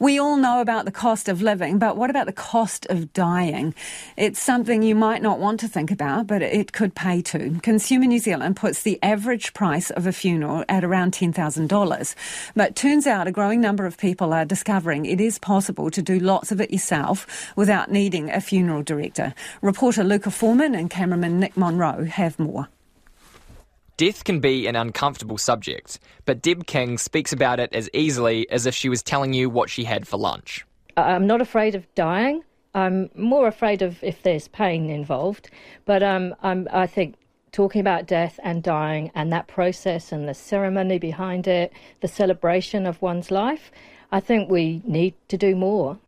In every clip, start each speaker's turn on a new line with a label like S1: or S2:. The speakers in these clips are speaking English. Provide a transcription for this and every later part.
S1: We all know about the cost of living, but what about the cost of dying? It's something you might not want to think about, but it could pay to. Consumer New Zealand puts the average price of a funeral at around $10,000. But turns out a growing number of people are discovering it is possible to do lots of it yourself without needing a funeral director. Reporter Luka Forman and cameraman Nick Monro have more.
S2: Death can be an uncomfortable subject, but Deb King speaks about it as easily as if she was telling you what she had for lunch.
S3: I'm not afraid of dying. I'm more afraid of if there's pain involved. But um, i think talking about death and dying and that process and the ceremony behind it, the celebration of one's life, I think we need to do more.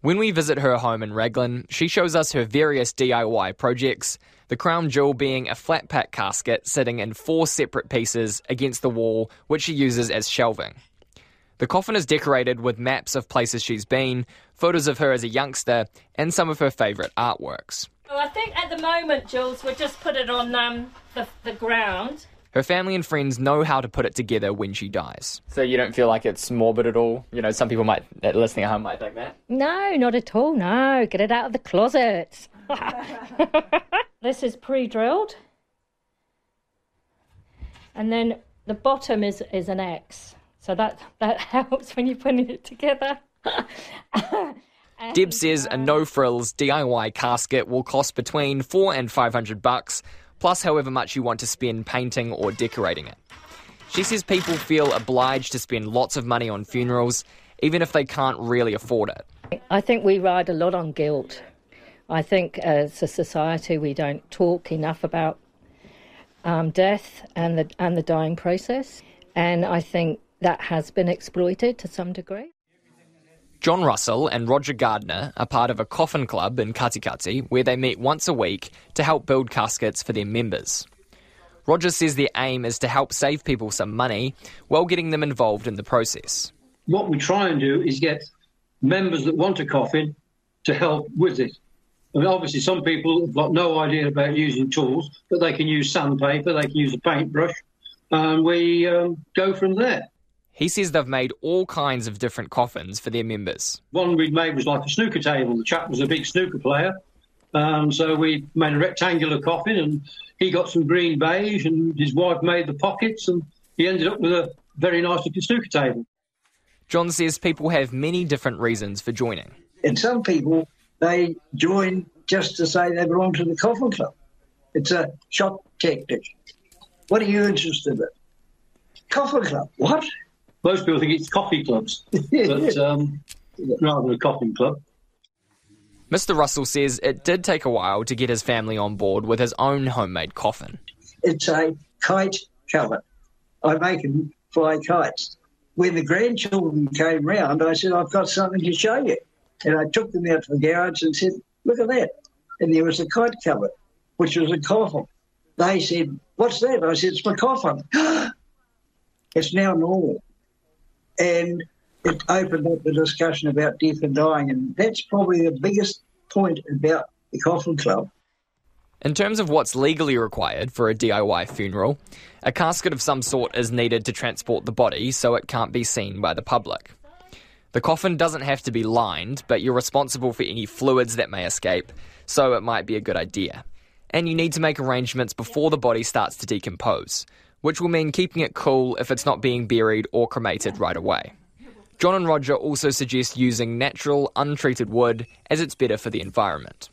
S2: When we visit her home in Raglan, she shows us her various DIY projects, the crown jewel being a flat pack casket sitting in four separate pieces against the wall, which she uses as shelving. The coffin is decorated with maps of places she's been, photos of her as a youngster, and some of her favourite artworks.
S3: Well, I think at the moment, Jules, we'll just put it on um, the, the ground
S2: her family and friends know how to put it together when she dies. So you don't feel like it's morbid at all? You know, some people might, uh, listening at home, might think that.
S3: No, not at all. No, get it out of the closet. this is pre-drilled, and then the bottom is is an X. So that that helps when you're putting it together.
S2: Deb says a no frills DIY casket will cost between four and five hundred bucks plus however much you want to spend painting or decorating it. She says people feel obliged to spend lots of money on funerals, even if they can't really afford it.
S3: I think we ride a lot on guilt. I think as a society we don't talk enough about um, death and the and the dying process, and I think that has been exploited to some degree.
S2: John Russell and Roger Gardner are part of a coffin club in Katikati where they meet once a week to help build caskets for their members. Roger says their aim is to help save people some money while getting them involved in the process.
S4: What we try and do is get members that want a coffin to help with it. I mean, obviously, some people have got no idea about using tools, but they can use sandpaper, they can use a paintbrush, and we um, go from there.
S2: He says they've made all kinds of different coffins for their members.
S4: One we made was like a snooker table. The chap was a big snooker player. Um, so we made a rectangular coffin and he got some green baize and his wife made the pockets and he ended up with a very nice looking snooker table.
S2: John says people have many different reasons for joining.
S5: And some people, they join just to say they belong to the coffin club. It's a shop tactic. What are you interested in? Coffin club. What?
S4: Most people think it's coffee clubs, but um, rather than a coffin club.
S2: Mr. Russell says it did take a while to get his family on board with his own homemade coffin.
S5: It's a kite cover. I make them fly kites. When the grandchildren came round, I said, I've got something to show you. And I took them out to the garage and said, Look at that. And there was a kite cover, which was a coffin. They said, What's that? I said, It's my coffin. it's now normal and it opened up the discussion about death and dying, and that's probably the biggest point about the Coffin Club.
S2: In terms of what's legally required for a DIY funeral, a casket of some sort is needed to transport the body so it can't be seen by the public. The coffin doesn't have to be lined, but you're responsible for any fluids that may escape, so it might be a good idea. And you need to make arrangements before the body starts to decompose, which will mean keeping it cool if it's not being buried or cremated right away. John and Roger also suggest using natural, untreated wood as it's better for the environment.